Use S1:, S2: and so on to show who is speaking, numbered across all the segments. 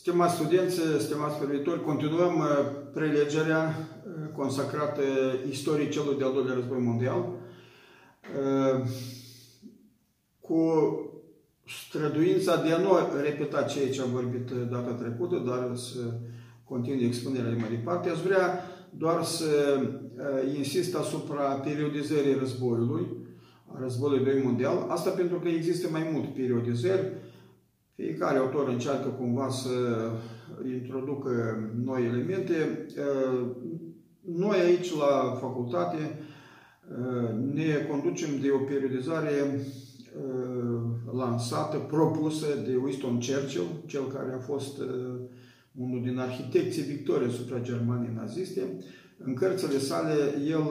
S1: Stimați studenți, stimați privitori, continuăm uh, prelegerea uh, consacrată istoriei celui de-al doilea război mondial uh, cu străduința de a nu repeta ceea ce am vorbit data trecută, dar să continui expunerea mai departe. Aș vrea doar să insist asupra periodizării războiului, a războiului mondial. Asta pentru că există mai multe periodizări, fiecare autor încearcă cumva să introducă noi elemente. Noi aici la facultate ne conducem de o periodizare lansată, propusă de Winston Churchill, cel care a fost unul din arhitecții victoriei asupra Germaniei naziste. În cărțile sale, el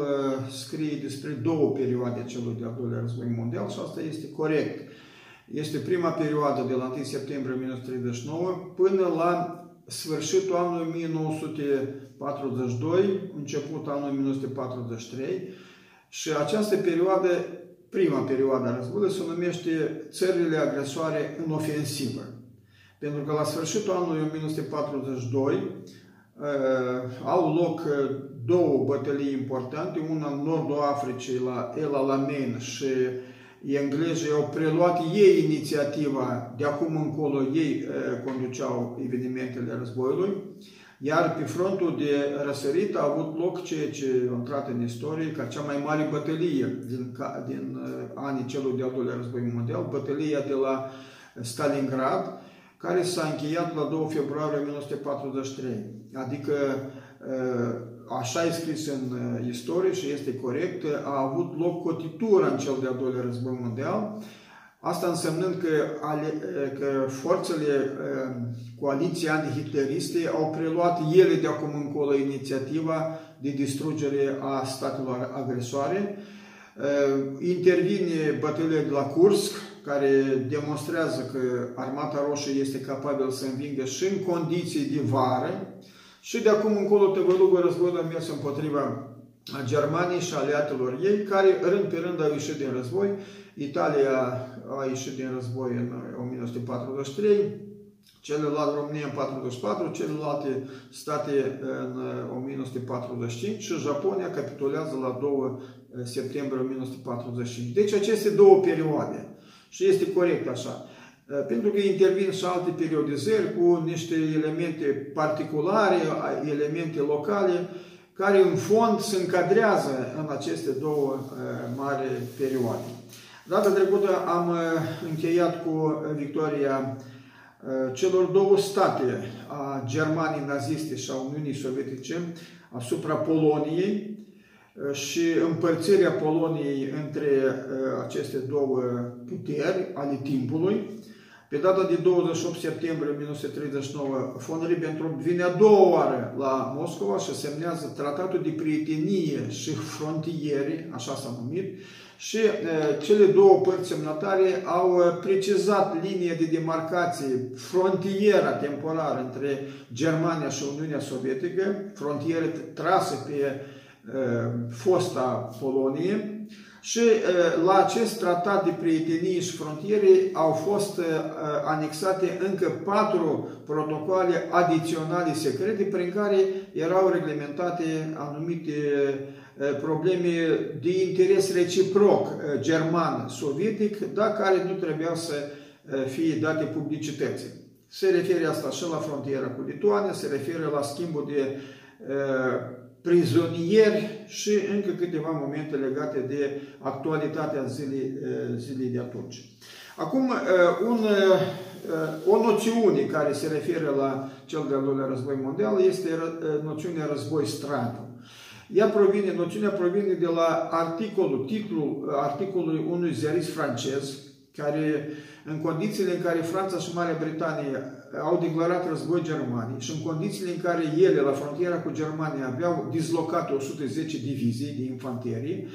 S1: scrie despre două perioade celui de-al doilea război mondial și asta este corect. Este prima perioadă de la 1 septembrie 1939 până la sfârșitul anului 1942, început anul 1943 și această perioadă, prima perioadă a războiului, se numește țările agresoare în ofensivă. Pentru că la sfârșitul anului 1942 uh, au loc uh, două bătălii importante, una în nordul Africii, la El Alamein și englezii au preluat ei inițiativa, de acum încolo ei conduceau evenimentele războiului, iar pe frontul de răsărit a avut loc ceea ce a intrat în istorie ca cea mai mare bătălie din, din anii celui de-al doilea război mondial, bătălia de la Stalingrad, care s-a încheiat la 2 februarie 1943. Adică așa e scris în uh, istorie și este corect, a avut loc cotitura în cel de-al doilea război mondial, asta însemnând că, ale, uh, că forțele uh, coaliției antihitleriste au preluat ele de acum încolo inițiativa de distrugere a statelor agresoare. Intervine bătălia de la Kursk, care demonstrează că Armata Roșie este capabilă să învingă și în condiții de vară, și de acum încolo tăvălugul războiul a mers împotriva Germaniei și aliatelor ei, care rând pe rând au ieșit din război. Italia a ieșit din război în 1943, celelalte România în 1944, celelalte state în 1945 și Japonia capitulează la 2 septembrie 1945. Deci aceste două perioade. Și este corect așa. Eh, pentru că intervin și alte periodizări cu niște elemente particulare, elemente locale, care în fond se încadrează în aceste două eh, mari perioade. Data trecută am eh, încheiat cu victoria celor două state a Germaniei naziste și a Uniunii Sovietice asupra Poloniei și împărțirea Poloniei între aceste două puteri ale timpului, pe data de 28 septembrie 1939, von Ribbentrop vine a doua oară la Moscova și semnează tratatul de prietenie și frontiere, așa s-a numit, și uh, cele două părți semnatare au precizat linia de demarcație, frontiera temporară între Germania și Uniunea Sovietică, frontieră trasă pe uh, fosta Polonie, și la acest tratat de prietenie și frontiere au fost anexate încă patru protocoale adiționale secrete prin care erau reglementate anumite probleme de interes reciproc german-sovietic, dar care nu trebuiau să fie date publicității. Se referă asta și la frontiera cu Lituania, se referă la schimbul de prizonieri și încă câteva momente legate de actualitatea zilei, eh, zilei de atunci. Acum, eh, un, eh, o noțiune care se referă la cel de-al doilea război mondial este noțiunea război straniu. Ea provine, noțiunea provine de la articolul, titlul articolului unui ziarist francez, care în condițiile în care Franța și Marea Britanie au declarat război Germanii și în condițiile în care ele, la frontiera cu Germania, aveau dislocate 110 divizii de infanterie,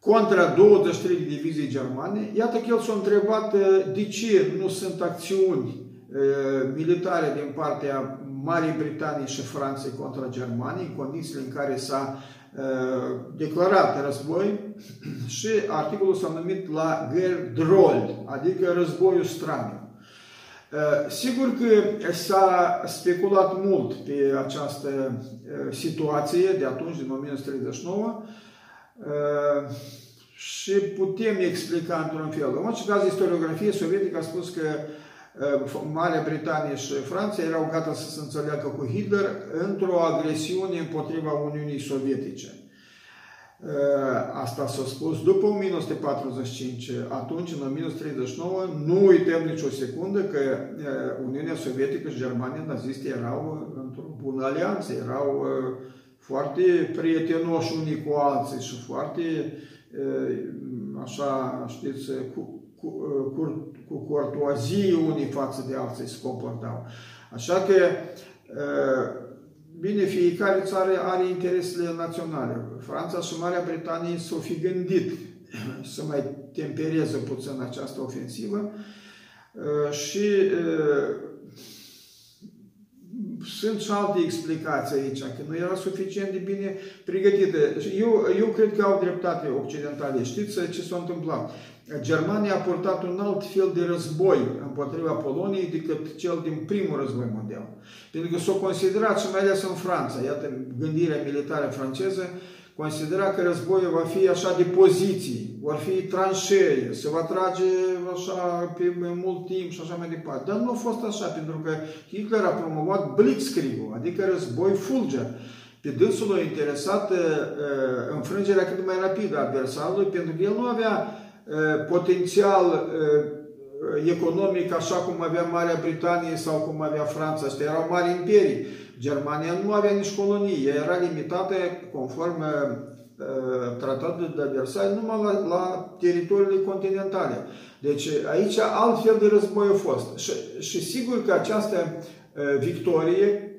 S1: contra 23 de divizii germane, iată că el s-a întrebat de ce nu sunt acțiuni militare din partea Marii Britanii și Franței contra Germaniei, în condițiile în care s-a declarat război și articolul s-a numit la guerre drôle, adică războiul straniu. Sigur că s-a speculat mult pe această situație de atunci, din 1939, și putem explica într-un fel. În orice caz, istoriografia sovietică a spus că Marea Britanie și Franța erau gata să se înțeleagă cu Hitler într-o agresiune împotriva Uniunii Sovietice. Asta s-a spus după 1945. Atunci, în 1939, nu uităm nicio secundă că Uniunea Sovietică și Germania naziste erau într-o bună alianță, erau foarte prietenoși unii cu alții și foarte, așa, știți, cu, cu, cu, cu cortoazie unii față de alții se comportau. Așa că, bine, fiecare țară are interesele naționale. Franța și Marea Britanie s-au fi gândit să mai tempereze puțin această ofensivă și sunt și alte explicații aici, că nu era suficient de bine pregătită. Eu, eu cred că au dreptate occidentale. Știți ce s-a întâmplat? Germania a purtat un alt fel de război împotriva Poloniei decât cel din primul război mondial. Pentru că s-a considerat, și mai ales în Franța, iată, gândirea militară franceză, considera că războiul va fi așa de poziții, vor fi tranșee, se va trage așa pe mult timp și așa mai departe. Dar nu a fost așa, pentru că Hitler a promovat blitzkrieg adică război fulger. Pe dânsul a interesat uh, înfrângerea cât mai rapidă a adversarului, pentru că el nu avea uh, potențial uh, economic așa cum avea Marea Britanie sau cum avea Franța. Astea erau mari imperii. Germania nu avea nici colonii, ea era limitată conform uh, tratatului de Versailles numai la, la teritoriile continentale. Deci aici altfel de război a fost. Și, și sigur că această uh, victorie uh,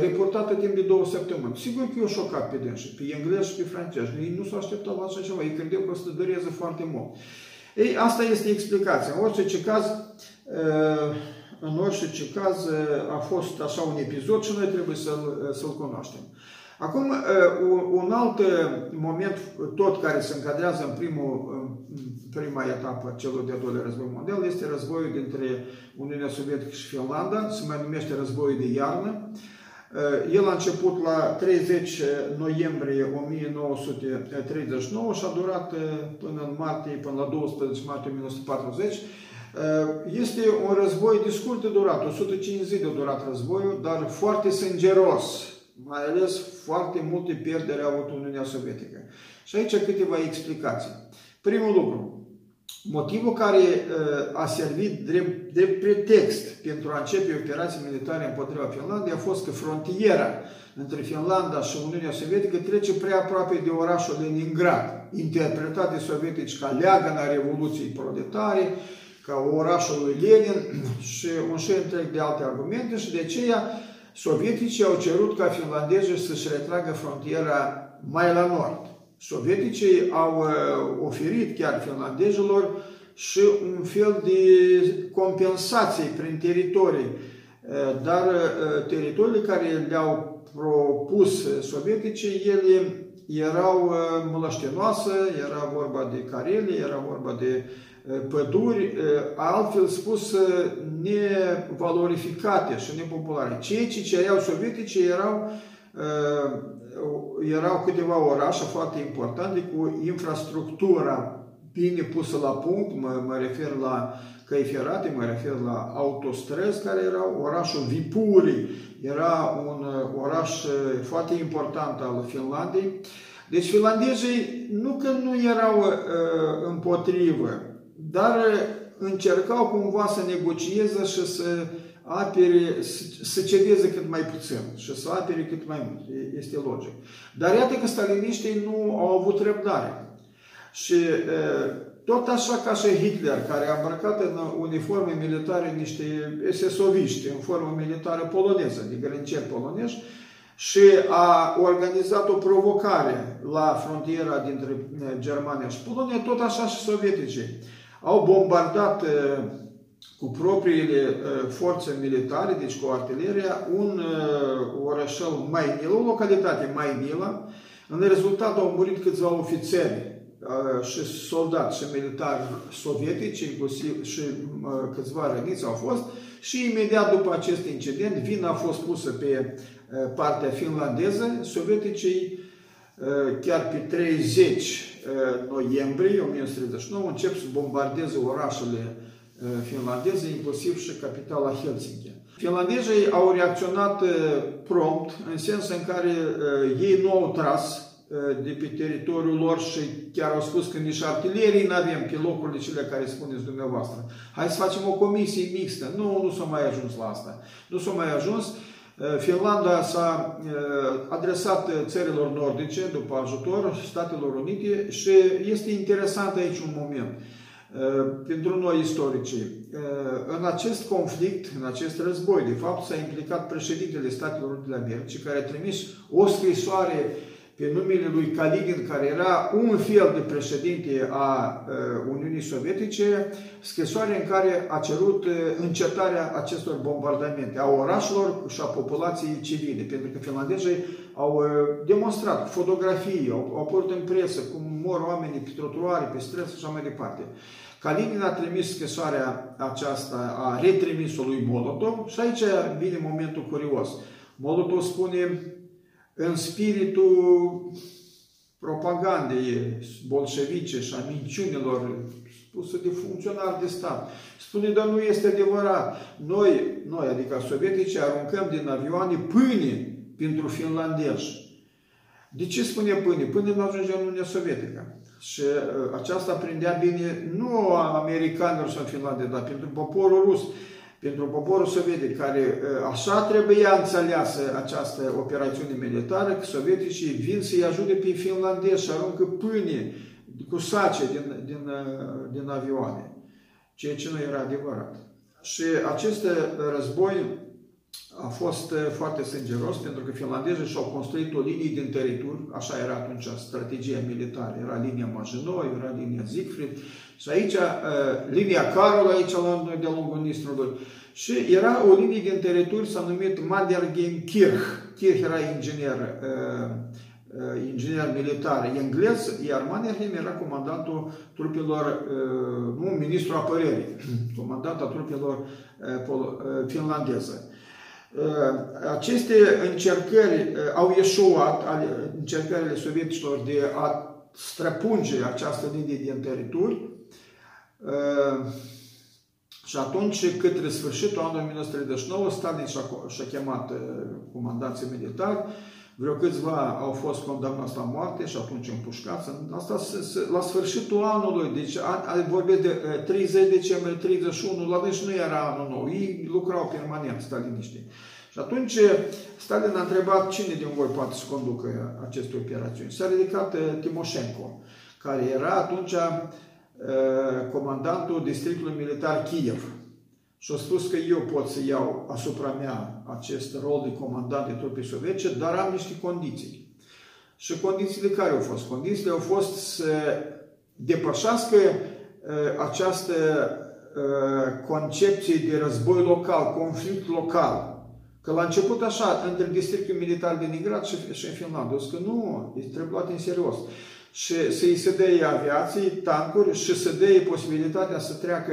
S1: reportată timp de două săptămâni. Sigur că eu șocat pe dânsi, pe englezi și pe francezi. Ei nu s-au așteptat la așa ceva, ei credeau că o să dureze foarte mult. Ei, asta este explicația. În orice caz, uh, în orice caz a fost așa un episod și noi trebuie să-l să, cunoaștem. Acum, un alt moment, tot care se încadrează în, primul, în prima etapă celor de-al doilea război mondial, este războiul dintre Uniunea Sovietică și Finlanda, se mai numește războiul de iarnă. El a început la 30 noiembrie 1939 și a durat până în martie, până la 12 martie 1940 Uh, este un război de scurtă durată, 105 zile a durat războiul, dar foarte sângeros, mai ales foarte multe pierderi a avut Uniunea Sovietică. Și aici câteva explicații. Primul lucru, motivul care uh, a servit drept, de pretext pentru a începe operații militare împotriva Finlandei a fost că frontiera între Finlanda și Uniunea Sovietică trece prea aproape de orașul Leningrad, interpretat de sovietici ca leagăna Revoluției Proletare, ca orașul lui Lenin și un șir întreg de alte argumente și de aceea sovieticii au cerut ca finlandezii să-și retragă frontiera mai la nord. Sovieticii au uh, oferit chiar finlandezilor și un fel de compensație prin teritorii, uh, dar uh, teritoriile care le-au propus sovieticii, ele erau mălăștenoase, era vorba de Carelie, era vorba de păduri, altfel spus, nevalorificate și nepopulare. Ceea ce cereau sovietici erau, erau câteva orașe foarte importante cu infrastructura bine pusă la punct, mă, mă refer la căi ferate, mă refer la autostrăzi care erau, orașul Vipuri era un oraș foarte important al Finlandei. Deci finlandezii nu că nu erau uh, împotrivă, dar încercau cumva să negocieze și să apere, să cedeze cât mai puțin și să apere cât mai mult. Este logic. Dar iată că staliniștii nu au avut răbdare. Și tot așa ca și Hitler, care a îmbrăcat în uniforme militare niște esesoviști, în formă militară poloneză, de grănceri polonești, și a organizat o provocare la frontiera dintre Germania și Polonia, tot așa și sovieticii au bombardat uh, cu propriile uh, forțe militare, deci cu artileria, un uh, orășel Mainila, o localitate Mainila. În rezultat au murit câțiva ofițeri și soldați și militari sovietici, inclusiv și câțiva răniți au fost, și imediat după acest incident, vina a fost pusă pe partea finlandeză, sovieticii chiar pe 30 noiembrie 1939 încep să bombardeze orașele finlandeze, inclusiv și capitala Helsinki. Finlandezii au reacționat prompt, în sens în care ei nu au tras de pe teritoriul lor și chiar au spus că nici artilerii nu avem pe locurile cele care spuneți dumneavoastră. Hai să facem o comisie mixtă. Nu, nu s-a mai ajuns la asta. Nu s-a mai ajuns. Finlanda s-a adresat țărilor nordice după ajutor Statelor Unite și este interesant aici un moment pentru noi istorici. În acest conflict, în acest război, de fapt, s-a implicat președintele Statelor Unite de Americii, care a trimis o scrisoare pe numele lui Kaligin, care era un fel de președinte a Uniunii Sovietice, scrisoare în care a cerut încetarea acestor bombardamente a orașelor și a populației civile, pentru că finlandezii au demonstrat fotografii, au, au apărut în presă cum mor oamenii pe trotuare, pe străzi și așa mai departe. Kalinin a trimis scrisoarea aceasta, a retrimis-o lui Molotov și aici vine momentul curios. Molotov spune în spiritul propagandei bolșevice și a minciunilor spuse de funcționari de stat. Spune, dar nu este adevărat. Noi, noi adică sovietici, aruncăm din avioane pâine pentru finlandezi. De ce spune pâine? Pâine nu ajunge în Uniunea Sovietică. Și uh, aceasta prindea bine nu a americanilor sau Finlandia, dar pentru poporul rus pentru poporul sovietic, care ă, așa trebuia înțeleasă această operațiune militară, că sovieticii vin să-i ajute pe finlandezi și aruncă pâine cu sace din, din, ă, din avioane, ceea ce nu era adevărat. Și acest război a fost foarte sângeros pentru că finlandezii și-au construit o linie din teritoriu, așa era atunci strategia militară, era linia Maginot, era linia Siegfried și aici linia Carol aici la de lungul Nistrului și era o linie din teritoriu s-a numit Mannerheim Kirch. Kirch era inginer, inginer militar englez, iar Mannerheim era comandantul trupelor, nu, ministrul apărării, comandantul trupelor finlandeze. Aceste încercări au ieșuat, încercările sovieticelor de a străpunge această linie din teritoriu, și atunci, către sfârșitul anului 1939, Stalin și-a chemat comandanții militari, vreo câțiva au fost condamnați la moarte și atunci împușcați. Asta la sfârșitul anului, deci vorbesc de 30 decembrie 31, la deci nu era anul nou, ei lucrau permanent, staliniștii. Și atunci Stalin a întrebat cine din voi poate să conducă aceste operațiuni. S-a ridicat Timoșenko, care era atunci comandantul districtului militar Kiev. Și a spus că eu pot să iau asupra mea acest rol de comandant de trupe sovietice, dar am niște condiții. Și condițiile care au fost? Condițiile au fost să depășească această concepție de război local, conflict local. Că la început așa, între districtul militar de Nigrat și, și Finlanda, că nu, trebuie luat în serios. Și să-i se dea aviații, tancuri și să dea posibilitatea să treacă,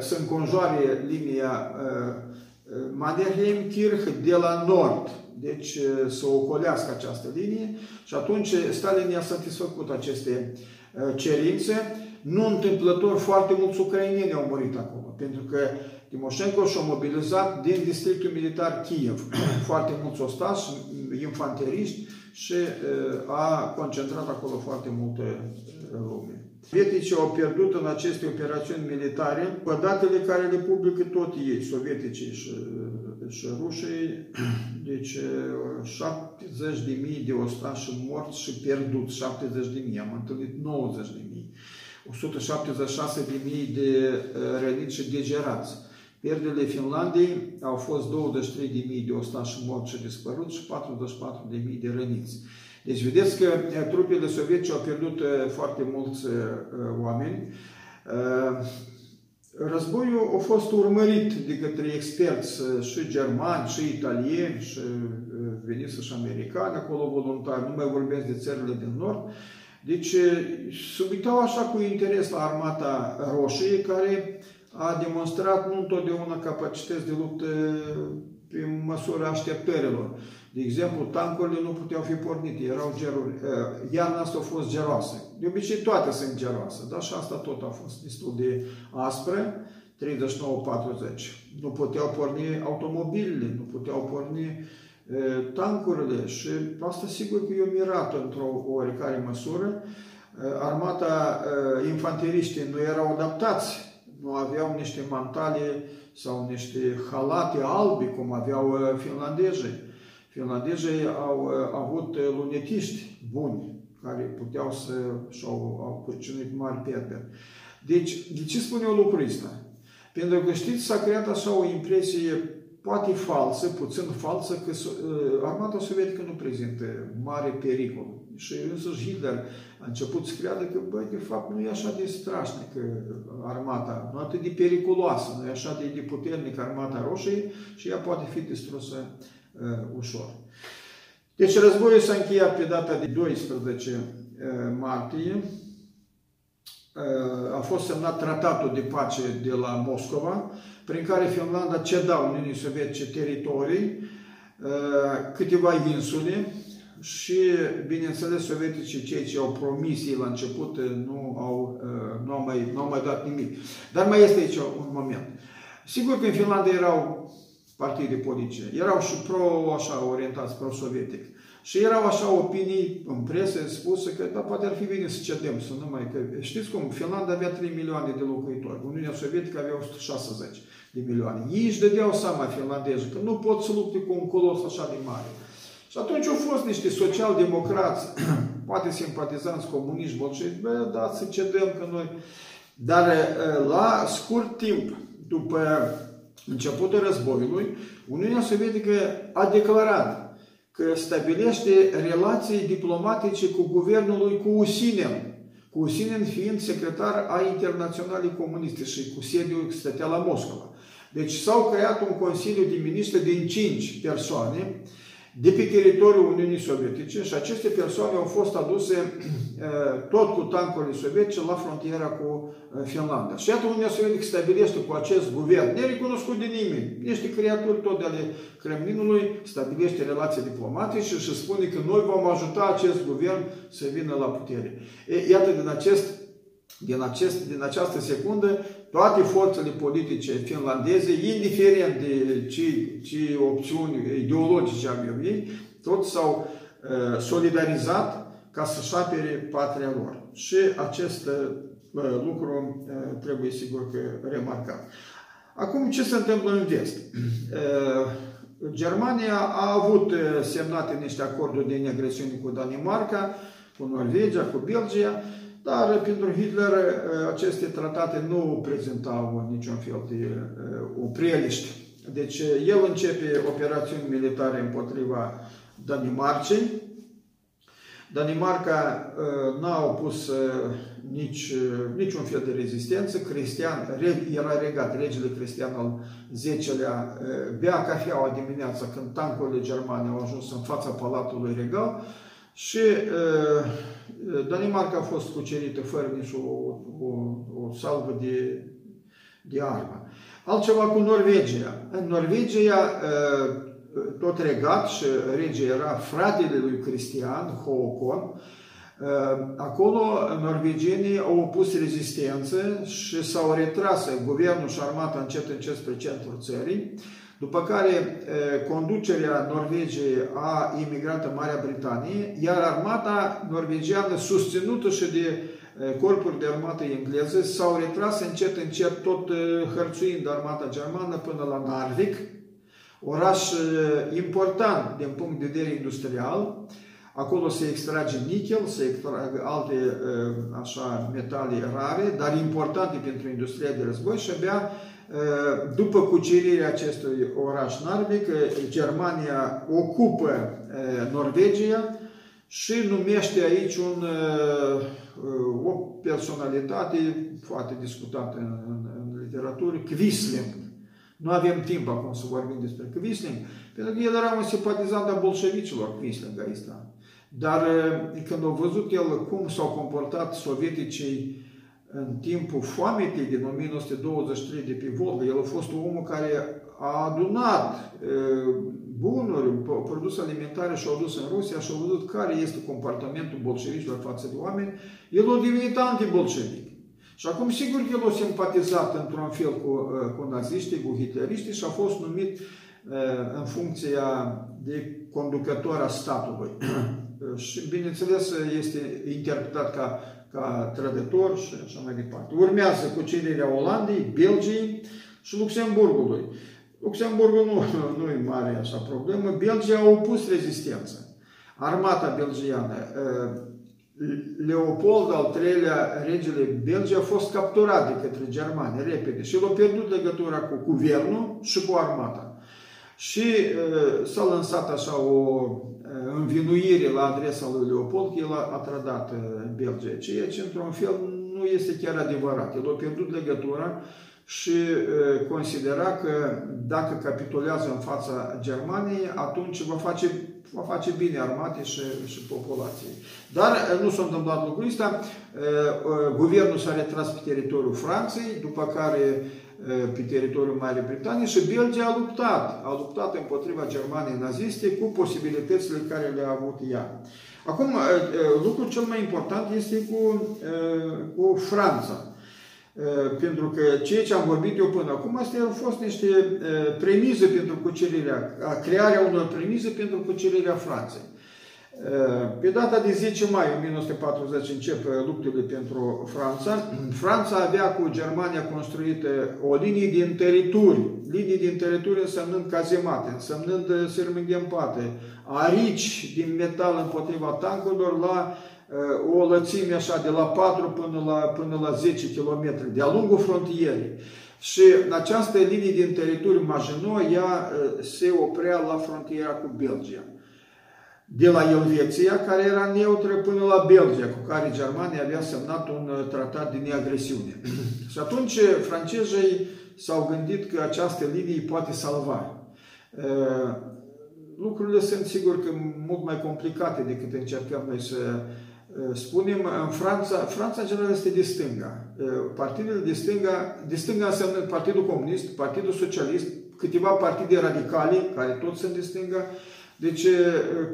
S1: să înconjoare linia Mannerheim-Kirch de la nord. Deci să ocolească această linie și atunci Stalin i-a satisfăcut aceste cerințe. Nu întâmplător, foarte mulți ucrainieni au murit acolo, pentru că Timoșenko și-a mobilizat din districtul militar Kiev foarte mulți ostași, infanteriști și a concentrat acolo foarte multe lume. Sovietici au pierdut în aceste operațiuni militare pe datele care le publică tot ei, sovieticii și, și rușii, deci 70 de mii de ostași morți și pierduți, 70 de mii, am întâlnit 90 de mii, 176 de mii de răniți și degerați. Pierderile Finlandei au fost 23.000 de ostași morți și dispăruți și 44.000 de răniți. Deci vedeți că trupele sovietice au pierdut foarte mulți oameni. Războiul a fost urmărit de către experți și germani, și italieni, și veniți și americani, acolo voluntari, nu mai vorbesc de țările din nord, Deci se uitau așa cu interes la armata roșie, care a demonstrat nu întotdeauna capacități de luptă pe măsura așteptărilor. De exemplu, tancurile nu puteau fi pornite, erau geruri. Iarna asta a fost geroasă. De obicei toate sunt geroase, dar și asta tot a fost destul de aspră, 39-40. Nu puteau porni automobilele, nu puteau porni tancurile și asta sigur că e o mirată într-o oarecare măsură. Armata, infanteriștii nu erau adaptați, nu aveau niște mantale sau niște halate albi, cum aveau finlandezii. Finlandezii au avut lunetiști buni, care puteau să și-au au purcinuit mari pierderi. Deci, de ce spun eu lucrul ăsta? Pentru că, știți, s-a creat așa o impresie poate falsă, puțin falsă, că uh, armata sovietică nu prezintă mare pericol. Și însuși Hitler a început să creadă că, băi, de fapt, nu e așa de strașnică armata, nu atât de periculoasă, nu e așa de, de puternică armata roșie și ea poate fi distrusă uh, ușor. Deci războiul s-a încheiat pe data de 12 uh, martie. Uh, a fost semnat tratatul de pace de la Moscova, prin care Finlanda ceda Uniunii Sovietice teritorii, uh, câteva insule și, bineînțeles, sovieticii, cei ce au promis ei la început, uh, nu au, uh, nu au, mai, nu au mai dat nimic. Dar mai este aici un moment. Sigur că în Finlanda erau partide politice, erau și pro, așa, orientați pro-sovietic. Și erau așa opinii în presă spuse că da, poate ar fi bine să cedem, să nu mai... Că, știți cum? Finlanda avea 3 milioane de locuitori, Uniunea Sovietică avea 160 de milioane. Ei își dădeau seama finlandeză că nu pot să lupte cu un colos așa de mare. Și atunci au fost niște social-democrați, poate simpatizanți comuniști, bolșevici, bă, da, să cedăm că noi... Dar la scurt timp, după începutul războiului, Uniunea Sovietică a declarat că stabilește relații diplomatice cu guvernul lui cu Usinem, cu Usinem fiind secretar a Internaționalei Comuniste și cu sediul stătea la Moscova. Deci s-au creat un Consiliu de Ministri din cinci persoane de pe teritoriul Uniunii Sovietice și aceste persoane au fost aduse eh, tot cu tancurile sovietice la frontiera cu eh, Finlanda. Și iată Uniunea Sovietică stabilește cu acest guvern, nerecunoscut de nimeni, niște creaturi tot de ale Kremlinului, stabilește relații diplomatice și spune că noi vom ajuta acest guvern să vină la putere. E, iată din acest din, acest, din această secundă, toate forțele politice finlandeze, indiferent de ce, ce opțiuni ideologice aveau ei, toți s-au uh, solidarizat ca să-și apere patria lor. Și acest uh, lucru uh, trebuie sigur că remarcat. Acum, ce se întâmplă în vest? Uh, Germania a avut semnate niște acorduri de neagresiune cu Danimarca, cu Norvegia, cu Belgia, dar pentru Hitler aceste tratate nu prezentau niciun fel de opreliște. Deci el începe operațiuni militare împotriva Danimarcei. Danimarca n-a opus nici, niciun fel de rezistență. Cristian, era regat, regele Cristian al X-lea bea cafeaua dimineața când tancurile germane au ajuns în fața palatului regal și uh, Danimarca a fost cucerită fără nici o, o, o salvă de, de armă. Altceva cu Norvegia. În Norvegia, uh, tot regat și rege era fratele lui Cristian, Håkon, uh, Acolo norvegienii au opus rezistență și s-au retras guvernul și armata încet încet spre centrul țării. După care conducerea Norvegiei a imigrat în Marea Britanie, iar armata norvegiană, susținută și de corpuri de armată engleză, s-au retras încet, încet, tot hărțuind armata germană până la Narvik, oraș important din punct de vedere industrial. Acolo se extrage nichel, se extrage alte așa, metale rare, dar importante pentru industria de război și abia după cucerirea acestui oraș Narvik, Germania ocupă Norvegia și numește aici un, o personalitate foarte discutată în, în, în literatură, Quisling. Nu avem timp acum să vorbim despre Quisling, pentru că el era un simpatizant al bolșevicilor, Quisling ăsta. Dar când au văzut el cum s-au comportat sovieticii în timpul foametei din 1923 de pe Volga, el a fost omul care a adunat bunuri, produse alimentare și au dus în Rusia și au văzut care este comportamentul bolșevicilor față de oameni, el a devenit antibolșevic. Și acum, sigur că el a simpatizat într-un fel cu, cu naziștii, cu hitleriștii și a fost numit în funcția de conducător a statului. și, bineînțeles, este interpretat ca, ca trădător și așa mai departe. Urmează cucerirea Olandei, Belgiei și Luxemburgului. Luxemburgul nu, nu e mare așa problemă. Belgia a opus rezistență. Armata belgiană, Leopold al III-lea, regele Belgia, a fost capturat de către germani repede și el a pierdut legătura cu guvernul și cu armata. Și uh, s-a lansat așa o uh, învinuire la adresa lui Leopold că el a, a trădat uh, Belgia, ceea ce într-un fel nu este chiar adevărat. El a pierdut legătura și considera că dacă capitulează în fața Germaniei, atunci va face, va face bine armate și, și populației. Dar nu s-a întâmplat lucrul ăsta. Guvernul s-a retras pe teritoriul Franței, după care pe teritoriul Marii Britanii și Belgia a luptat. A luptat împotriva Germaniei naziste cu posibilitățile care le-a avut ea. Acum, lucrul cel mai important este cu, cu Franța. Pentru că ceea ce am vorbit eu până acum, astea au fost niște premize pentru cucerirea, crearea unor premize pentru cucerirea Franței. Pe data de 10 mai 1940 încep luptele pentru Franța. Franța avea cu Germania construită o linie din terituri, linii din terituri însemnând cazemate, însemnând sârmă împate, arici din metal împotriva tancurilor la o lățime așa de la 4 până la, până la 10 km, de-a lungul frontierei. Și în această linie din teritoriul Maginot, ea se oprea la frontiera cu Belgia de la Elveția, care era neutră, până la Belgia, cu care Germania avea semnat un uh, tratat de neagresiune. și atunci uh, francezii s-au gândit că această linie îi poate salva. Uh, lucrurile sunt sigur că mult mai complicate decât încercăm noi să spunem. În Franța, Franța general este de stânga. Partidele de stânga, de stânga înseamnă Partidul Comunist, Partidul Socialist, câteva partide radicale, care tot sunt de stânga, deci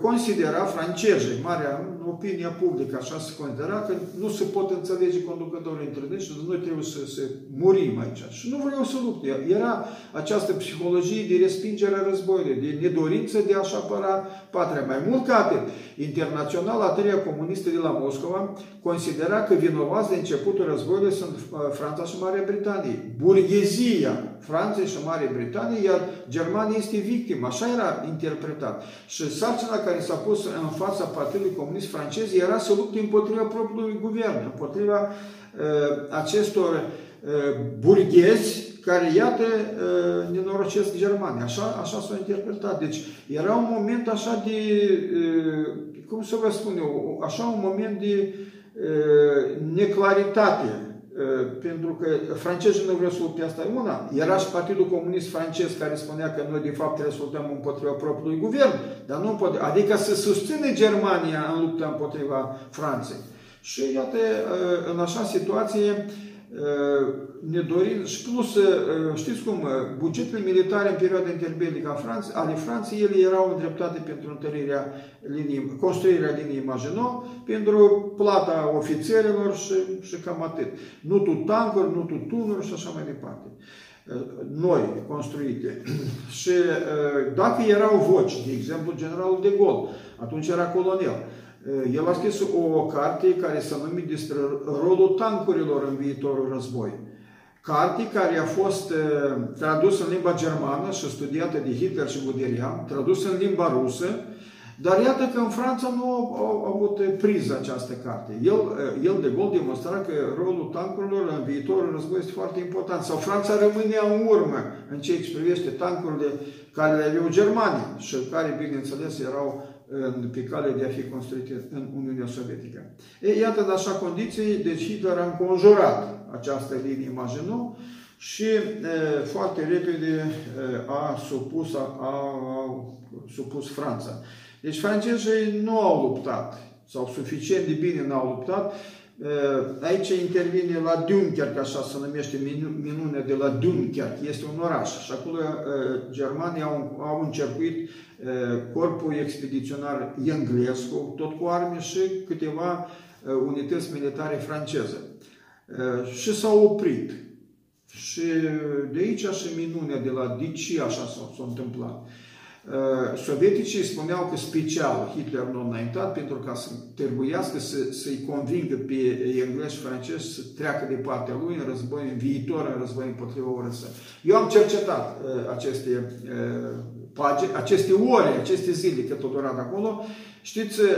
S1: considera francezii, marea opinia publică, așa se considera că nu se pot înțelege conducătorii între și noi trebuie să, să murim aici. Și nu vreau să lupt. Era această psihologie de respingere a războiului, de nedorință de a-și apăra patria. Mai mult ca atât, Internaționala Treia Comunistă de la Moscova considera că vinovați de începutul războiului sunt Franța și Marea Britanie. Burghezia Franței și Marea Britanie, iar Germania este victimă. Așa era interpretat. Și sarcina care s-a pus în fața Partidului Comunist francez era să lupte împotriva propriului guvern, împotriva uh, acestor uh, burghezi care, iată, uh, nenorocesc Germania. Așa, așa s-a interpretat. Deci era un moment așa de, uh, cum să vă spun eu, așa un moment de uh, neclaritate pentru că francezii nu vreau să lupte asta e una. Era și Partidul Comunist francez care spunea că noi de fapt trebuie să luptăm împotriva propriului guvern, dar nu împotriva, adică să susține Germania în lupta împotriva Franței. Și iată, în așa situație, ne dorim, și plus, știți cum, bugetele militare în perioada interbelică a Franței, ale Franței, ele erau îndreptate pentru întărirea linii, construirea liniei Maginot, pentru plata ofițerilor și, și cam atât. Nu tu tancuri, nu tu tunuri și așa mai departe. Noi, construite. și dacă erau voci, de exemplu, generalul de Gaulle, atunci era colonel, el a scris o carte care se numește despre rolul tancurilor în viitorul război. Carte care a fost tradusă în limba germană și studiată de Hitler și Guderian, tradusă în limba rusă, dar iată că în Franța nu a avut priză această carte. El, el de Gaulle demonstra că rolul tancurilor în viitorul război este foarte important. Sau Franța rămânea în urmă în ceea ce privește tancurile care le aveau Germania și care, bineînțeles, erau în, pe cale de a fi construite în Uniunea Sovietică. E, iată, în așa condiții, deci Hitler a înconjurat această linie Maginot și e, foarte repede e, a supus, a, a, a supus Franța. Deci francezii nu au luptat, sau suficient de bine n-au luptat. Aici intervine la Dunkerque, așa se numește minunea de la Dunkerque, este un oraș și acolo germanii au, au încercuit corpul expediționar englez, tot cu arme și câteva unități militare franceze. Și s-au oprit. Și de aici și minunea de la de ce așa s-a întâmplat. Uh, sovieticii spuneau că special Hitler nu a înaintat pentru ca să trebuiască să, să-i convingă pe englezi și francezi să treacă de partea lui în război, în viitor, în război împotriva URSS. Eu am cercetat uh, aceste uh, pagini, aceste ore, aceste zile cât o durat acolo. Știți, uh,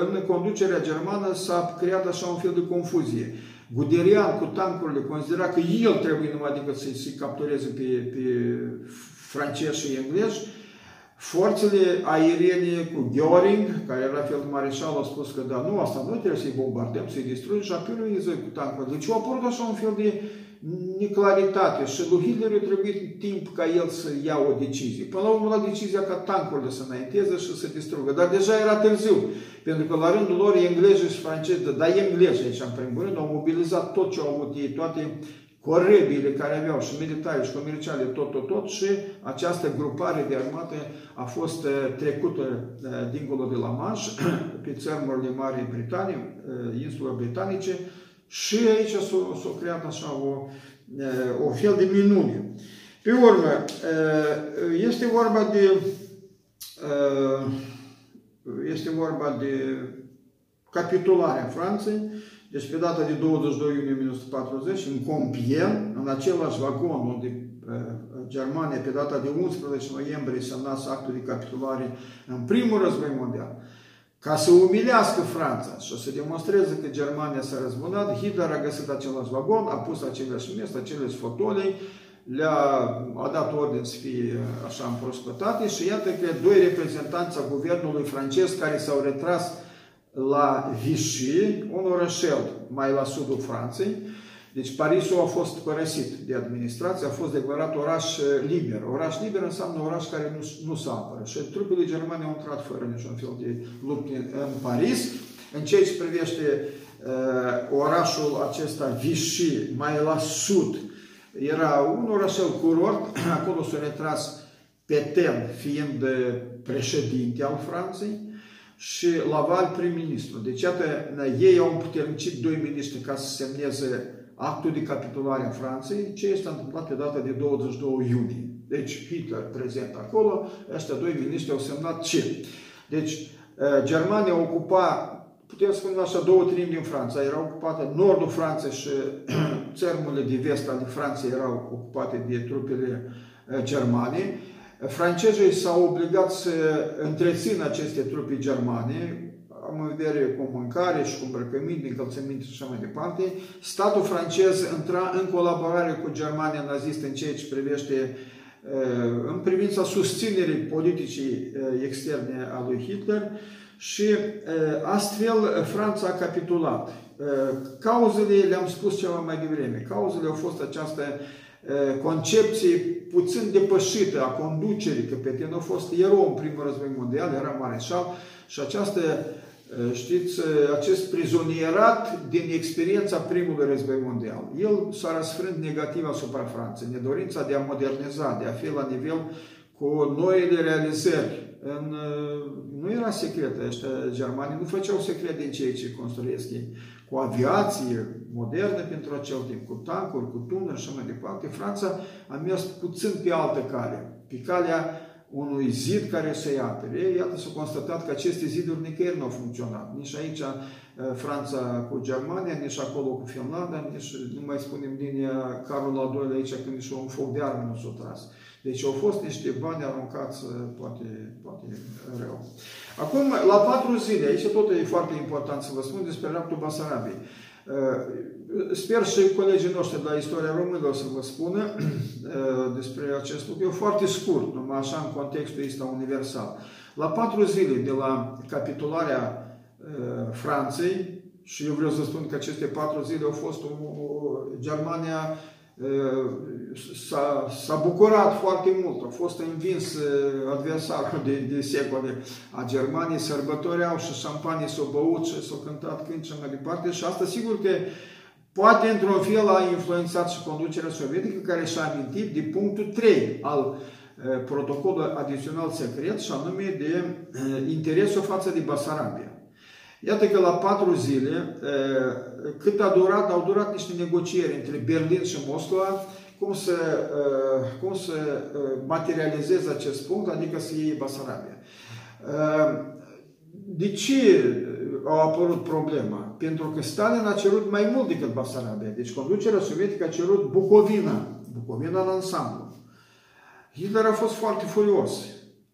S1: în conducerea germană s-a creat așa un fel de confuzie. Guderian cu tancurile considera că el trebuie numai decât să-i să captureze pe, pe francezi și englezi, Forțele aeriene cu Göring, care era fel de mareșal, au spus că da, nu, asta nu trebuie să-i bombardăm, să-i distrugem și apelul ei cu tancul. Deci a apărut așa un fel de neclaritate și lui Hitler a trebuit timp ca el să ia o decizie. Până la urmă la decizia ca tancurile să înainteze și să distrugă. Dar deja era târziu, pentru că la rândul lor englezii și francezi, dar englezii aici în primul rând, au mobilizat tot ce au avut ei, toate corăbiile care aveau și militari și comerciale, tot, tot, tot și această grupare de armate a fost uh, trecută uh, dincolo de la Manș, pe țărmurile Marii Britanii, uh, insula britanice și aici s-a creat așa o, o fel de minune. Pe urmă, este vorba de este vorba de capitularea Franței, deci pe data de 22 iunie 1940, în Compiègne, în același vagon unde Germania pe data de 11 noiembrie semnase actul de capitulare în primul război mondial, ca să umilească Franța și să demonstreze că Germania s-a răzbunat, Hitler a găsit același vagon, a pus aceleași mese, aceleași fotolii, le-a a dat ordine să fie așa împrospătate și iată că doi reprezentanți a guvernului francez care s-au retras la Vichy, un orășel mai la sudul Franței. Deci Parisul a fost părăsit de administrație, a fost declarat oraș liber. Oraș liber înseamnă oraș care nu, nu s-a apără. Și trupele germane au intrat fără niciun fel de lupte în Paris. În ceea ce privește uh, orașul acesta Vichy, mai la sud, era un orășel curort, acolo s-a retras Petain, fiind președinte al Franței, și Laval prim-ministru. Deci, iată, ei au împuternicit doi miniștri ca să semneze actul de capitulare a Franței, ce este întâmplat pe data de 22 iunie. Deci, Hitler prezent acolo, ăștia doi miniștri au semnat ce? Deci, Germania ocupa, putem spune așa, două treimi din Franța. Era ocupată nordul Franței și țărmurile de vest ale Franței erau ocupate de trupele germane. Francezii s-au obligat să întrețină aceste trupe germane, am în vedere cu mâncare și cu îmbrăcăminte, încălțăminte și așa mai departe. Statul francez intra în colaborare cu Germania nazistă în ceea ce privește uh, în privința susținerii politicii uh, externe a lui Hitler și uh, astfel Franța a capitulat. Cauzele le-am spus ceva mai devreme. Cauzele au fost această concepție puțin depășită a conducerii, că Petain a fost erou în primul război mondial, era mareșal și această, știți, acest prizonierat din experiența primului război mondial. El s-a răsfrânt negativ asupra Franței, nedorința de a moderniza, de a fi la nivel cu noile realizări. În, nu era secretă, ăștia germanii nu făceau secret din ceea ce construiesc ei cu aviație modernă pentru acel timp, cu tancuri, cu tuneri și așa mai departe, Franța a mers puțin pe altă cale, pe calea unui zid care să-i apere. Iată, s-a constatat că aceste ziduri nicăieri nu au funcționat. Nici aici uh, Franța cu Germania, nici acolo cu Finlanda, nici, nu mai spunem, linia Carol al II aici, când nici un foc de armă nu s-a tras. Deci au fost niște bani aruncați, uh, poate, poate rău. Acum, la patru zile, aici tot e foarte important să vă spun despre raptul Basarabiei. Uh, sper și colegii noștri de la istoria românilor să vă spună uh, despre acest lucru. E foarte scurt, numai așa în contextul ăsta universal. La patru zile de la capitularea uh, Franței, și eu vreau să spun că aceste patru zile au fost o, Germania s-a bucurat foarte mult, a fost învins adversarul de, de secole a Germaniei, sărbătoreau și șampanii s-au băut și s-au cântat când și mai departe și asta sigur că poate într-un fel a influențat și conducerea sovietică care și-a amintit de punctul 3 al protocolului adițional secret și anume de interesul față de Basarabia. Iată că la patru zile, cât a durat, au durat niște negocieri între Berlin și Moscova, cum să, cum să materializeze acest punct, adică să iei Basarabia. De ce a apărut problema? Pentru că Stalin a cerut mai mult decât Basarabia. Deci conducerea sovietică a cerut Bucovina, Bucovina în ansamblu. Hitler a fost foarte furios.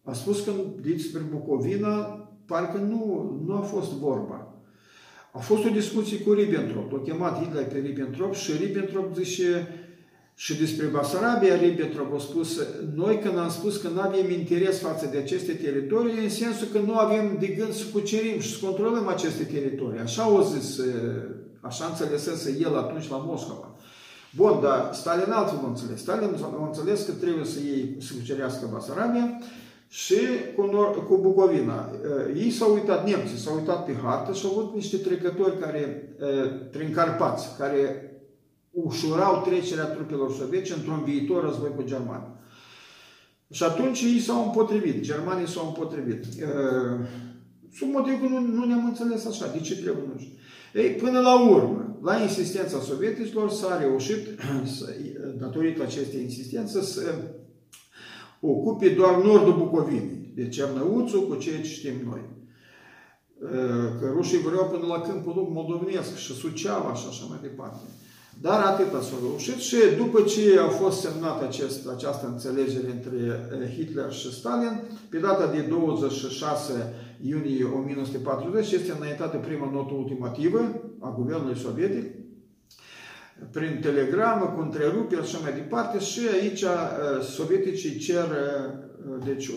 S1: A spus că despre Bucovina parcă nu, nu a fost vorba. A fost o discuție cu Ribbentrop. L-a chemat Hitler pe Ribbentrop și Ribbentrop zice și despre Basarabia, Ribbentrop a spus, noi când am spus că nu avem interes față de aceste teritorii, în sensul că nu avem de gând să cucerim și să controlăm aceste teritorii. Așa au zis, așa înțelesese el atunci la Moscova. Bun, dar Stalin altfel nu înțeles. Stalin a înțeles că trebuie să iei, să cucerească Basarabia și cu, Nor- cu Bucovina. Ei s-au uitat, nemții s-au uitat pe hartă și au avut niște trecători care, prin Carpați, care ușurau trecerea trupelor sovietice într-un viitor război cu Germania. Și atunci ei s-au împotrivit, germanii s-au împotrivit. Sub motiv că nu, nu ne-am înțeles așa, de ce trebuie, nu știu. Ei, până la urmă, la insistența sovieticilor s-a reușit, datorită acestei insistențe, să ocupe doar nordul Bucovinei, de Cernăuțul cu ceea ce știm noi. Că rușii vreau până la câmpul moldovenesc și Suceava și așa mai departe. Dar atâta s-a reușit și după ce a fost semnat acest, această înțelegere între Hitler și Stalin, pe data de 26 iunie 1940 este înaintată prima notă ultimativă a guvernului sovietic, prin telegramă, cu întreruperi și mai departe și aici sovieticii cer deci,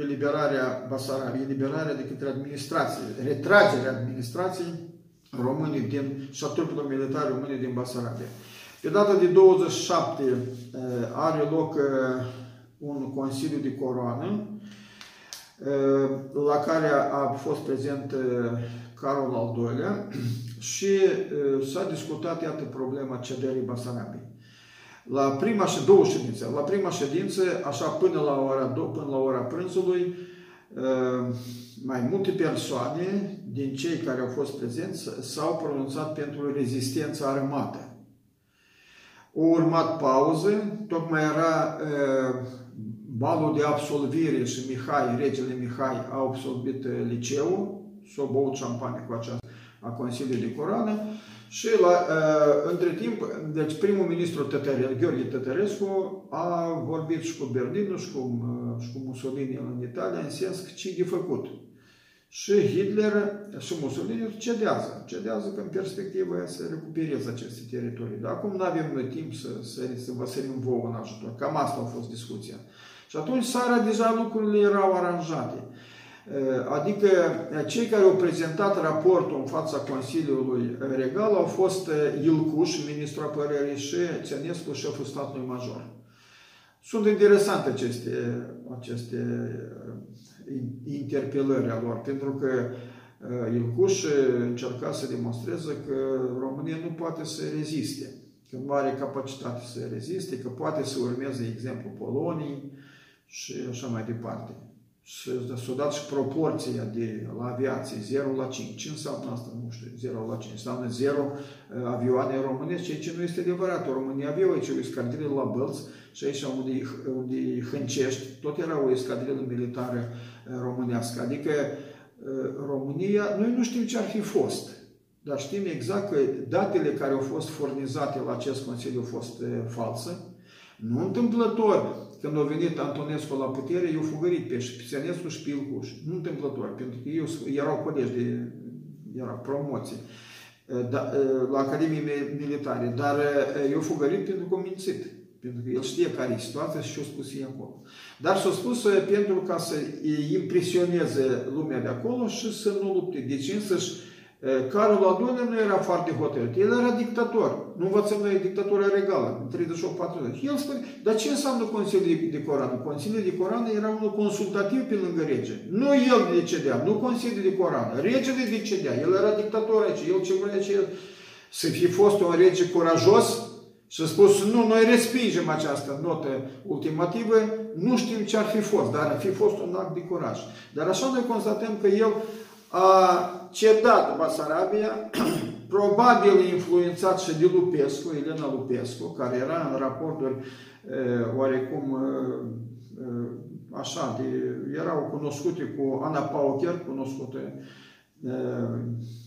S1: eliberarea Basarabiei, eliberarea de către administrație, retragerea administrației românii din, și a trupelor militare române din Basarabia. Pe data de 27 are loc un Consiliu de Coroană la care a fost prezent Carol al II-lea și s-a discutat, iată, problema cederii Basarabiei. La prima și două ședințe. La prima ședință, așa până la ora, până la ora prânzului, mai multe persoane din cei care au fost prezenți s-au pronunțat pentru rezistența armată. O urmat pauză, tocmai era balul de absolvire și Mihai, regele Mihai, a absolvit liceul, s-a băut șampanie cu aceasta a Consiliului de Coroană și la, între timp, deci primul ministru Tătărescu, Gheorghe Tătărescu a vorbit și cu Berlinul și cu, și cu Mussolini în Italia în sens că ce de făcut. Și Hitler și Mussolini cedează. Cedează că în perspectivă să recupereze aceste teritorii. Dar acum nu avem timp să, să, să vă sărim vouă în ajutor. Cam asta a fost discuția. Și atunci seara deja lucrurile erau aranjate. Adică cei care au prezentat raportul în fața Consiliului Regal au fost Ilcuș, ministrul apărării, și Țănescu, șeful statului major. Sunt interesante aceste, aceste interpelări a lor, pentru că Ilcuș încerca să demonstreze că România nu poate să reziste, că nu are capacitate să reziste, că poate să urmeze exemplul Poloniei și așa mai departe s-a dat și proporția de, la aviație, 0 la 5. Ce înseamnă asta? Nu știu, 0 la 5. Înseamnă 0 uh, avioane românești, ceea ce nu este adevărat. România avea aici o escadrilă la Bălți și aici unde, unde Hâncești, tot era o escadrilă militară uh, românească. Adică uh, România, noi nu știm ce ar fi fost. Dar știm exact că datele care au fost furnizate la acest Consiliu au fost false. Nu întâmplător când a venit Antonescu la putere, i-au fugărit pe Pițănescu și Pilcuș. Nu întâmplător, pentru că ei erau colegi de era promoție da, la Academie Militare, dar i-au fugărit pentru că au mințit. Pentru că el știe care e situația și ce-a spus ei acolo. Dar s-a spus pentru ca să impresioneze lumea de acolo și să nu lupte. Deci însăși Carol al II nu era foarte hotărât, el era dictator. Nu învățăm noi dictatura regală, în 38-40. El spune, dar ce înseamnă Consiliul de Coran? Consiliul de Coran era unul consultativ pe lângă rege. Nu el decedea, nu Consiliul de Coran. Regele decedea, el era dictator aici, el ce vrea ce el. Să fi fost un rege curajos și a spus, nu, noi respingem această notă ultimativă, nu știm ce ar fi fost, dar ar fi fost un act de curaj. Dar așa noi constatăm că el a cedat Basarabia, probabil influențat și de Lupescu, Elena Lupescu, care era în raporturi oarecum așa, de, erau cunoscute cu Ana Paucher, cunoscută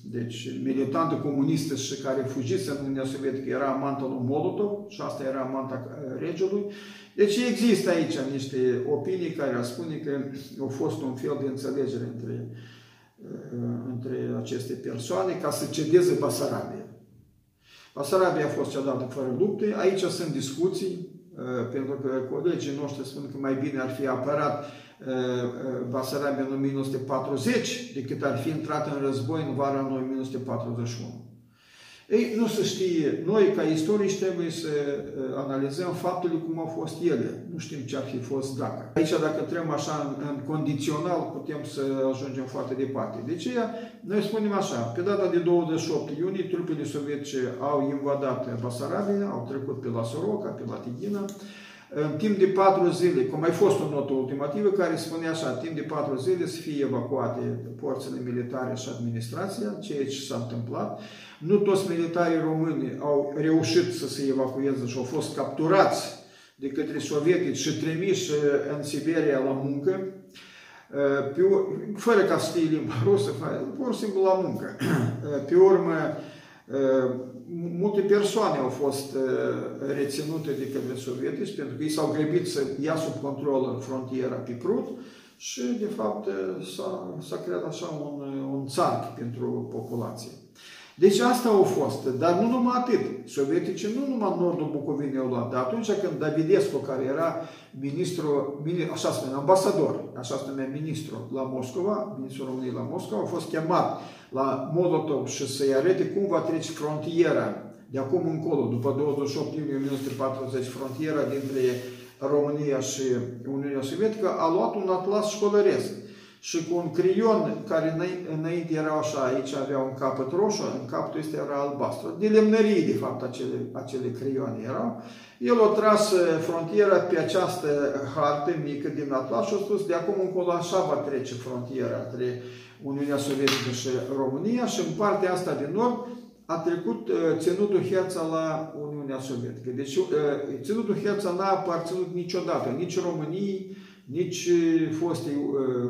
S1: deci militantă comunistă și care fugise în Uniunea Sovietică, era amanta lui Molotov și asta era amanta regelui. Deci există aici niște opinii care spune că a fost un fel de înțelegere între uh, Uh, între aceste persoane ca să cedeze Basarabia. Basarabia a fost cedată fără lupte. Aici sunt discuții, uh, pentru că colegii noștri spun că mai bine ar fi apărat uh, Basarabia în 1940 decât ar fi intrat în război în vara 1941. Ei, nu se știe. Noi, ca istorici, trebuie să uh, analizăm faptele cum au fost ele. Nu știm ce ar fi fost dacă. Aici, dacă trăim așa în, în condițional, putem să ajungem foarte departe. De ce noi spunem așa, pe data de 28 iunie, trupele sovietice au invadat Basarabia, au trecut pe la Soroca, pe la Tighina, în timp de patru zile, cum mai fost o notă ultimativă care spune așa, timp de patru zile să fie evacuate forțele militare și administrația, ceea ce s-a întâmplat. Nu toți militarii români au reușit să se evacueze și au fost capturați de către sovietici și trimiși în Siberia la muncă, pe, fără ca să știe limba rusă, pur și simplu la muncă. Pe urmă, multe persoane au fost reținute de către sovietici pentru că ei s-au grăbit să ia sub control frontiera pe Prut și, de fapt, s-a creat așa un, un țarc pentru populație. Deci asta a fost, dar nu numai atât. Sovieticii nu numai nordul Bucovinei au luat, dar atunci când Davidescu, care era ministru, așa spune, ambasador, așa se numea ministru la Moscova, ministrul României la Moscova, a fost chemat la Molotov și să-i arete cum va trece frontiera de acum încolo, după 28 iunie 1940, frontiera dintre România și Uniunea Sovietică, a luat un atlas școlăresc și cu un crion care înainte era așa, aici avea un capăt roșu, în capătul ăsta era albastru. De lemnărie, de fapt, acele, acele creioane erau. El a tras uh, frontiera pe această hartă mică din atlas și a spus, de acum încolo așa va trece frontiera între Uniunea Sovietică și România și în partea asta de nord a trecut uh, ținutul Herța la Uniunea Sovietică. Deci uh, ținutul Herța n-a aparținut niciodată, nici României, nici foste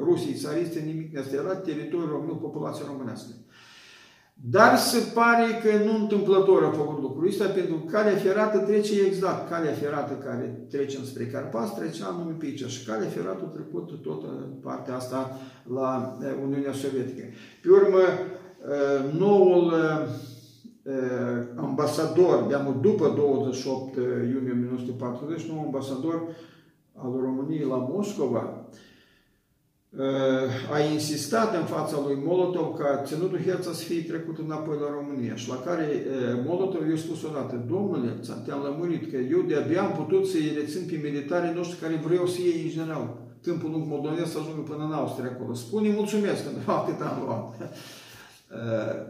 S1: Rusiei țariste, nimic. Asta era teritoriul român, populația românească. Dar se pare că nu întâmplător a făcut lucrul ăsta, pentru că calea ferată trece exact. Calea ferată care trece spre Carpați trecea numai pe aici și calea ferată a trecut tot în partea asta la Uniunea Sovietică. Pe urmă, noul ambasador, după 28 iunie 1940, noul ambasador al României la Moscova, a insistat în fața lui Molotov ca ținutul Herța să fie trecut înapoi la România și la care Molotov i-a spus odată, domnule, te-am lămurit că eu de-abia am putut să-i rețin pe militarii noștri care vreau să iei în general câmpul lung moldonez să ajungă până în Austria acolo. Spune mulțumesc, că de fapt atât am luat.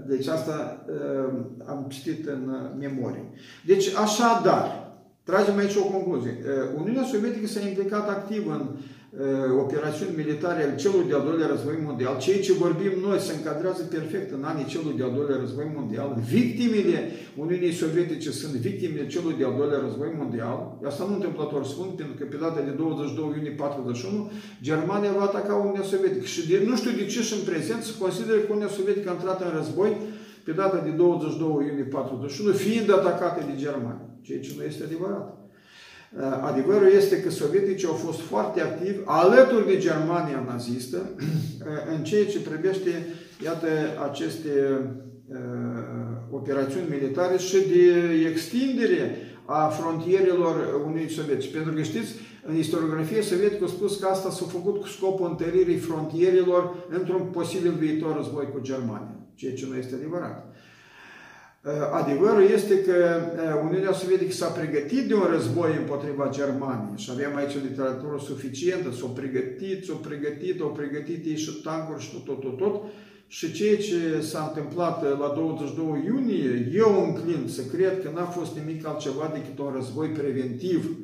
S1: Deci asta am citit în memorie. Deci așadar, Tragem aici o concluzie. Uniunea Sovietică s-a implicat activ în operațiuni militare al celui de-al doilea război mondial. Cei ce vorbim noi se încadrează perfect în anii celui de-al doilea război mondial. Victimele Uniunii Sovietice sunt victimele celui de-al doilea război mondial. Asta nu întâmplător spun, pentru că pe data de 22 iunie 41 Germania va ataca Uniunea Sovietică. Și de, nu știu de ce și în prezent se consideră că Uniunea Sovietică a intrat în război pe data de 22 iunie 41, fiind atacate de Germania ceea ce nu este adevărat. Uh, adevărul este că sovieticii au fost foarte activi alături de Germania nazistă uh, în ceea ce privește, iată, aceste uh, operațiuni militare și de extindere a frontierelor Uniunii Sovietice. Pentru că știți, în istoriografie sovietică a spus că asta s-a făcut cu scopul întăririi frontierelor într-un posibil viitor război cu Germania. ceea ce nu este adevărat. Uh, adevărul este că uh, Uniunea Sovietică s-a pregătit de un război împotriva Germaniei și avem aici o literatură suficientă, s-o pregătit, s-o pregătit, o pregătit ei și tancuri și tot, tot, tot, tot. Și ceea ce s-a întâmplat uh, la 22 iunie, eu înclin să cred că n-a fost nimic altceva decât un război preventiv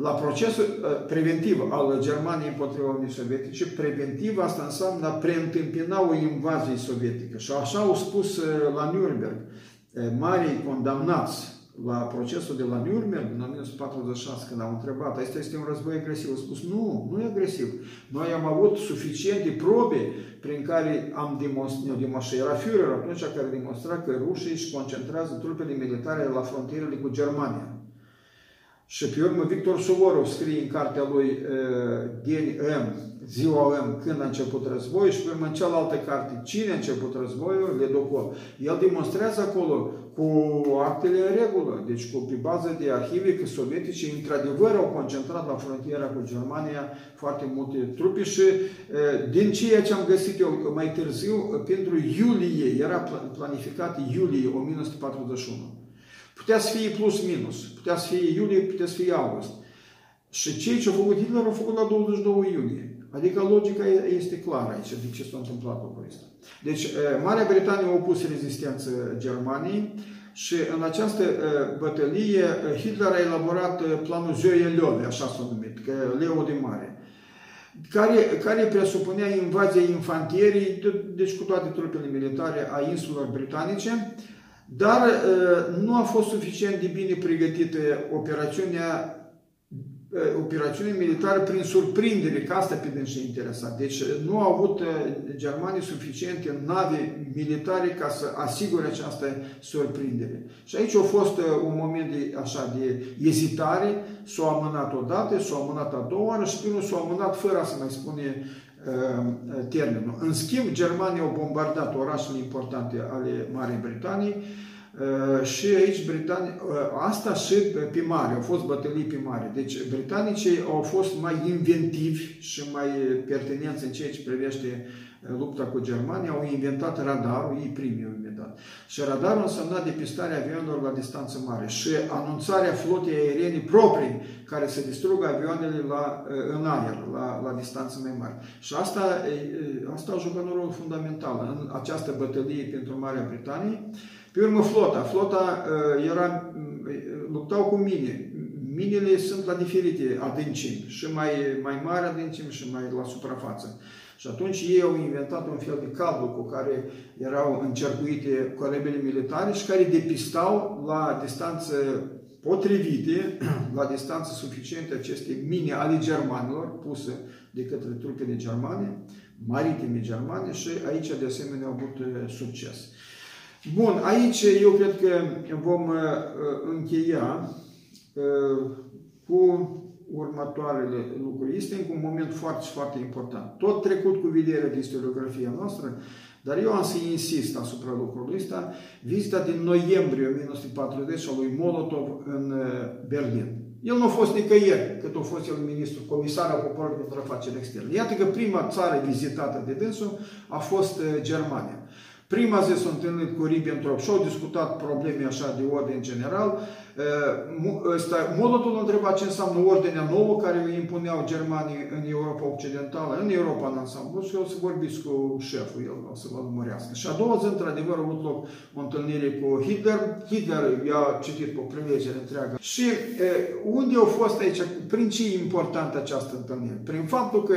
S1: la procesul preventiv al Germaniei împotriva Uniunii Sovietice, preventiv asta înseamnă a preîntâmpina o invazie sovietică. Și așa au spus la Nürnberg marii condamnați la procesul de la Nürnberg în 1946, când au întrebat, asta este un război agresiv, au spus, nu, nu e agresiv. Noi am avut suficiente probe prin care am demonstrat, demonstrat, era Führer atunci care demonstra că rușii își concentrează trupele militare la frontierele cu Germania. Și pe urmă Victor Suvorov scrie în cartea lui uh, Deni M, Ziua M, când a început războiul și pe urmă în cealaltă carte, Cine a început războiul, Ledocol. El demonstrează acolo cu actele în regulă, deci cu, pe bază de arhive că sovietice într-adevăr au concentrat la frontiera cu Germania foarte multe trupe și uh, din ceea ce am găsit eu mai târziu, pentru iulie, era planificat iulie 1941. Putea să fie plus minus, putea să fie iulie, putea să fie august. Și cei ce au făcut Hitler au făcut la 22 iunie. Adică logica este clară aici de ce s-a întâmplat lucrul ăsta. Deci, Marea Britanie a opus rezistență Germaniei și în această bătălie Hitler a elaborat planul Zoe Love, așa s-a numit, că Leo de Mare care, care presupunea invazia infantierii, deci cu toate trupele militare a insulelor britanice, dar nu a fost suficient de bine pregătită operațiunea operațiune militară prin surprindere, că asta pe dânsi interesat. Deci nu au avut germanii suficiente nave militare ca să asigure această surprindere. Și aici a fost un moment de, așa, de ezitare, s-a amânat odată, s-a amânat a doua oară și până s-a amânat fără a să mai spune uh, termenul. În schimb, germanii au bombardat orașele importante ale Marii Britanii, Uh, și aici britanii, uh, asta și pe mare, au fost bătălii pe mare. Deci britanicii au fost mai inventivi și mai pertinenți în ceea ce privește uh, lupta cu Germania, au inventat radarul, ei primii au inventat. Și radarul însemna depistarea avionilor la distanță mare și anunțarea flotei aeriene proprii care să distrugă avioanele la, în aer, la, la distanță mai mare. Și asta, asta a jucat un rol fundamental în această bătălie pentru Marea Britanie, pe urmă flota. Flota uh, era, uh, luptau cu mine. Minele sunt la diferite adâncimi, și mai, mai mari adâncimi și mai la suprafață. Și atunci ei au inventat un fel de cablu cu care erau încercuite corabele militare și care depistau la distanță potrivite, la distanță suficientă aceste mine ale germanilor puse de către trupele germane, maritime germane și aici de asemenea au avut uh, succes. Bun, aici eu cred că vom uh, încheia uh, cu următoarele lucruri. Este încă un moment foarte, foarte important. Tot trecut cu vederea de istoriografia noastră, dar eu am să insist asupra lucrului ăsta, vizita din noiembrie 1940 a lui Molotov în uh, Berlin. El nu a fost nicăieri cât a fost el ministru, comisar al poporului pentru afaceri externe. Iată că prima țară vizitată de dânsul a fost Germania. Prima zi s-a întâlnit cu Ribbentrop și au discutat probleme așa de ordine general. Molotov a întrebat ce înseamnă ordinea nouă care îi impuneau germanii în Europa Occidentală, în Europa în ansamblu și o să vorbiți cu șeful, el o să vă lămurească. Și a doua zi, într-adevăr, a avut loc o întâlnire cu Hitler. Hitler i-a citit cu privilegere întreagă. Și unde au fost aici, prin ce e importantă această întâlnire? Prin faptul că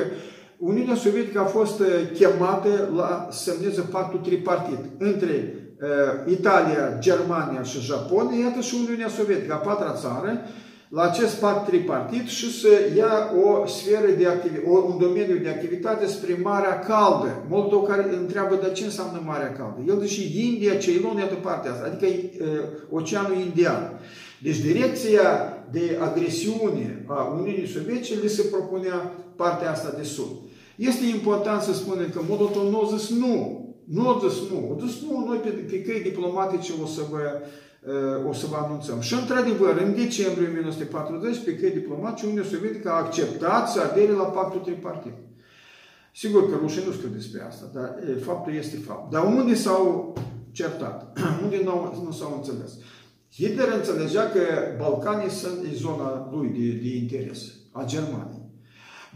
S1: Uniunea Sovietică a fost uh, chemată la semneze pactul tripartit între uh, Italia, Germania și Japonia, iată și Uniunea Sovietică, a patra țară, la acest pact tripartit și să ia o sferă de activitate, un domeniu de activitate spre Marea Caldă. Molotov care întreabă de ce înseamnă Marea Caldă. El zice India, Ceylon, iată partea asta, adică uh, Oceanul Indian. Deci direcția de agresiune a Uniunii Sovietice le se propunea partea asta de sud. Este important să spunem că Molotov nu a zis nu. Nu a zis nu. A zis nu, noi pe, pe căi diplomatice o să vă, uh, o să vă anunțăm. Și într-adevăr, în decembrie 1940, pe căi diplomatice, Uniunea Sovietică a acceptat să adere la pactul tripartit. Sigur că rușii nu scriu despre asta, dar e, faptul este fapt. Dar unde s-au certat? unde nu, nu s-au înțeles? Hitler înțelegea că Balcanii sunt zona lui de, de interes, a Germaniei.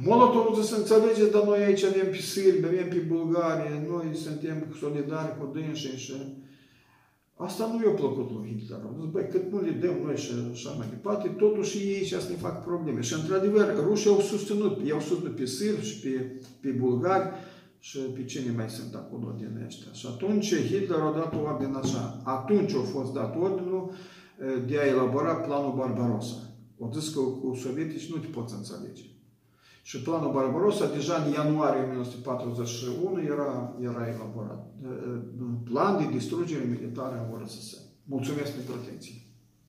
S1: Molotov să înțelegeți, dar noi aici avem pe sârbi, avem pe bulgari, noi suntem solidari cu dânsii și Asta nu i-a plăcut lui Hitler. Au zis, băi, cât nu le dăm noi și așa mai departe, totuși ei și asta ne fac probleme. Și într-adevăr, rușii au susținut, i-au susținut pe sârbi și pe, pe bulgari și pe cine mai sunt acolo din ăștia. Și atunci Hitler a dat o ordine așa. Atunci a fost dat ordinul de a elabora planul Barbarossa. O zis că cu sovietici nu te poți înțelege. Și planul Barbarossa, deja în ianuarie 1941, era, era elaborat. Plan de distrugere militară în URSS. Mulțumesc pentru atenție!